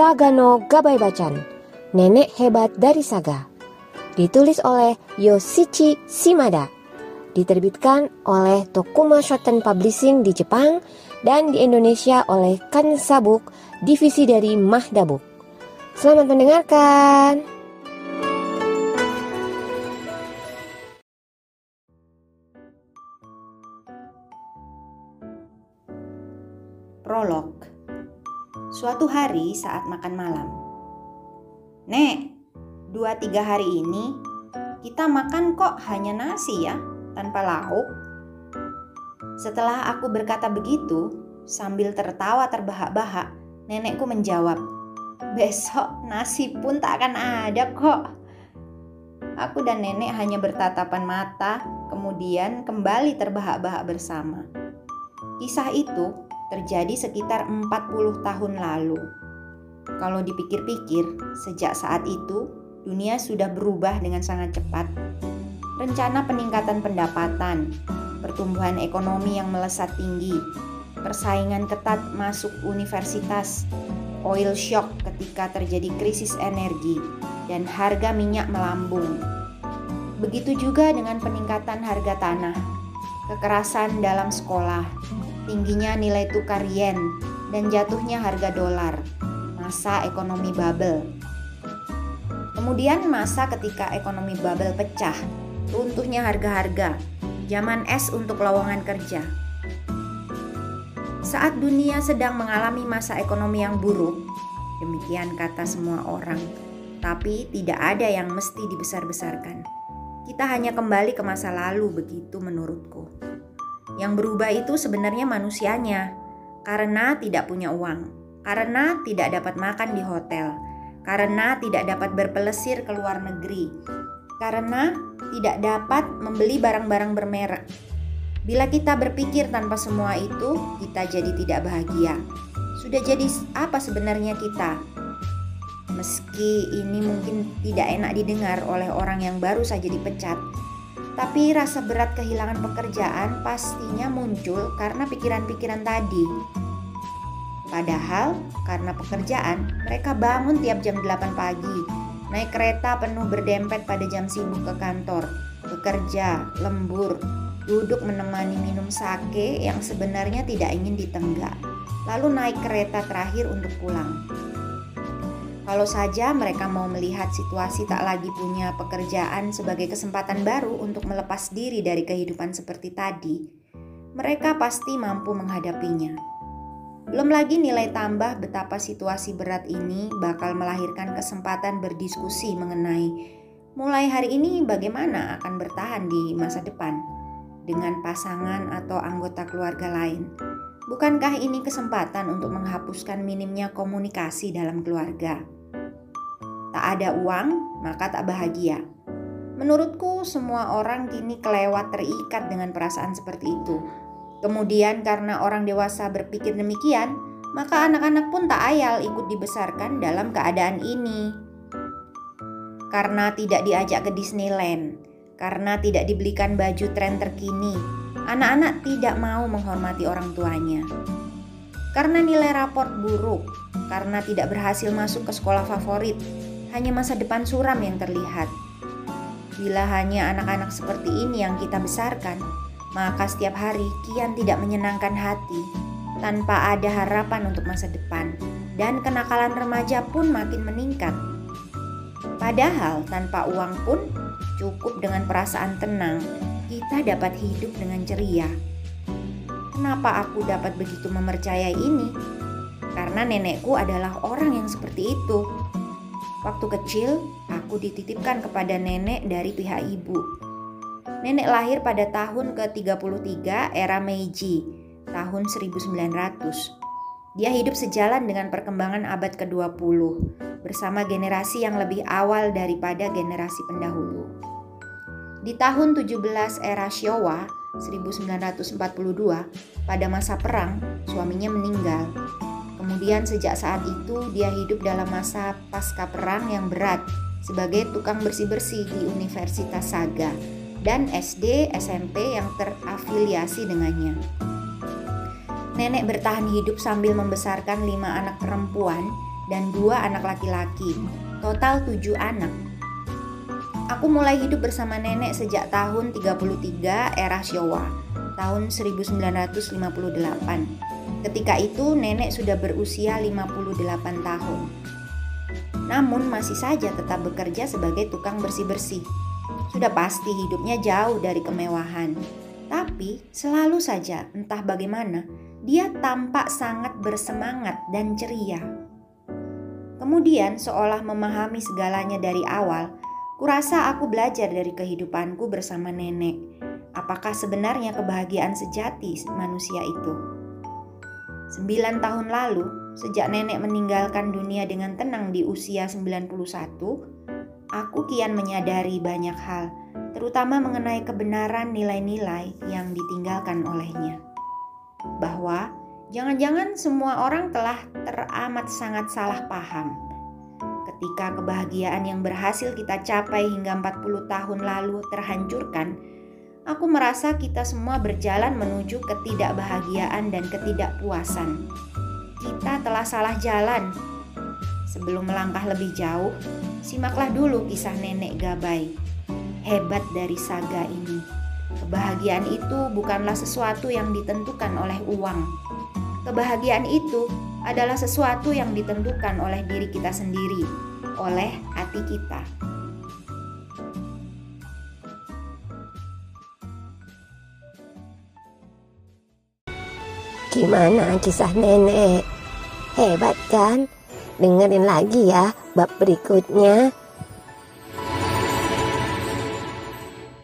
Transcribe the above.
Sagano Gabai Bacan, Nenek Hebat dari Saga. Ditulis oleh Yoshichi Shimada. Diterbitkan oleh Tokuma Shoten Publishing di Jepang dan di Indonesia oleh Kansabuk, divisi dari Mahdabuk. Selamat mendengarkan. Prolog Suatu hari saat makan malam Nek, dua tiga hari ini kita makan kok hanya nasi ya, tanpa lauk. Setelah aku berkata begitu, sambil tertawa terbahak-bahak, nenekku menjawab, Besok nasi pun tak akan ada kok. Aku dan nenek hanya bertatapan mata, kemudian kembali terbahak-bahak bersama. Kisah itu terjadi sekitar 40 tahun lalu. Kalau dipikir-pikir, sejak saat itu dunia sudah berubah dengan sangat cepat. Rencana peningkatan pendapatan, pertumbuhan ekonomi yang melesat tinggi, persaingan ketat masuk universitas, oil shock ketika terjadi krisis energi, dan harga minyak melambung. Begitu juga dengan peningkatan harga tanah, kekerasan dalam sekolah, tingginya nilai tukar yen, dan jatuhnya harga dolar, masa ekonomi bubble. Kemudian masa ketika ekonomi bubble pecah, runtuhnya harga-harga, zaman es untuk lowongan kerja. Saat dunia sedang mengalami masa ekonomi yang buruk, demikian kata semua orang, tapi tidak ada yang mesti dibesar-besarkan. Kita hanya kembali ke masa lalu begitu menurutku. Yang berubah itu sebenarnya manusianya, karena tidak punya uang, karena tidak dapat makan di hotel, karena tidak dapat berpelesir ke luar negeri, karena tidak dapat membeli barang-barang bermerek. Bila kita berpikir tanpa semua itu, kita jadi tidak bahagia. Sudah jadi apa sebenarnya kita? Meski ini mungkin tidak enak didengar oleh orang yang baru saja dipecat, tapi rasa berat kehilangan pekerjaan pastinya muncul karena pikiran-pikiran tadi. Padahal karena pekerjaan, mereka bangun tiap jam 8 pagi, naik kereta penuh berdempet pada jam sibuk ke kantor, bekerja, lembur, duduk menemani minum sake yang sebenarnya tidak ingin ditenggak, lalu naik kereta terakhir untuk pulang. Kalau saja mereka mau melihat situasi tak lagi punya pekerjaan sebagai kesempatan baru untuk melepas diri dari kehidupan seperti tadi, mereka pasti mampu menghadapinya. Belum lagi nilai tambah betapa situasi berat ini bakal melahirkan kesempatan berdiskusi mengenai mulai hari ini bagaimana akan bertahan di masa depan dengan pasangan atau anggota keluarga lain. Bukankah ini kesempatan untuk menghapuskan minimnya komunikasi dalam keluarga? Ada uang, maka tak bahagia. Menurutku, semua orang kini kelewat terikat dengan perasaan seperti itu. Kemudian, karena orang dewasa berpikir demikian, maka anak-anak pun tak ayal ikut dibesarkan dalam keadaan ini. Karena tidak diajak ke Disneyland, karena tidak dibelikan baju tren terkini, anak-anak tidak mau menghormati orang tuanya. Karena nilai raport buruk, karena tidak berhasil masuk ke sekolah favorit, hanya masa depan suram yang terlihat. Bila hanya anak-anak seperti ini yang kita besarkan, maka setiap hari kian tidak menyenangkan hati tanpa ada harapan untuk masa depan, dan kenakalan remaja pun makin meningkat. Padahal, tanpa uang pun cukup dengan perasaan tenang, kita dapat hidup dengan ceria. Kenapa aku dapat begitu mempercayai ini? Karena nenekku adalah orang yang seperti itu. Waktu kecil, aku dititipkan kepada nenek dari pihak ibu. Nenek lahir pada tahun ke-33 era Meiji, tahun 1900. Dia hidup sejalan dengan perkembangan abad ke-20 bersama generasi yang lebih awal daripada generasi pendahulu. Di tahun 17 era Showa, 1942, pada masa perang, suaminya Kemudian sejak saat itu dia hidup dalam masa pasca perang yang berat sebagai tukang bersih-bersih di Universitas Saga dan SD SMP yang terafiliasi dengannya. Nenek bertahan hidup sambil membesarkan lima anak perempuan dan dua anak laki-laki, total tujuh anak. Aku mulai hidup bersama nenek sejak tahun 33 era Showa, tahun 1958. Ketika itu nenek sudah berusia 58 tahun. Namun masih saja tetap bekerja sebagai tukang bersih-bersih. Sudah pasti hidupnya jauh dari kemewahan. Tapi selalu saja entah bagaimana dia tampak sangat bersemangat dan ceria. Kemudian seolah memahami segalanya dari awal, kurasa aku belajar dari kehidupanku bersama nenek. Apakah sebenarnya kebahagiaan sejati manusia itu? Sembilan tahun lalu, sejak nenek meninggalkan dunia dengan tenang di usia 91, aku kian menyadari banyak hal, terutama mengenai kebenaran nilai-nilai yang ditinggalkan olehnya bahwa jangan-jangan semua orang telah teramat sangat salah paham. Ketika kebahagiaan yang berhasil kita capai hingga 40 tahun lalu terhancurkan, aku merasa kita semua berjalan menuju ketidakbahagiaan dan ketidakpuasan. Kita telah salah jalan. Sebelum melangkah lebih jauh, simaklah dulu kisah nenek Gabai. Hebat dari saga ini. Kebahagiaan itu bukanlah sesuatu yang ditentukan oleh uang. Kebahagiaan itu adalah sesuatu yang ditentukan oleh diri kita sendiri, oleh hati kita. Gimana kisah nenek? Hebat kan? Dengerin lagi ya bab berikutnya.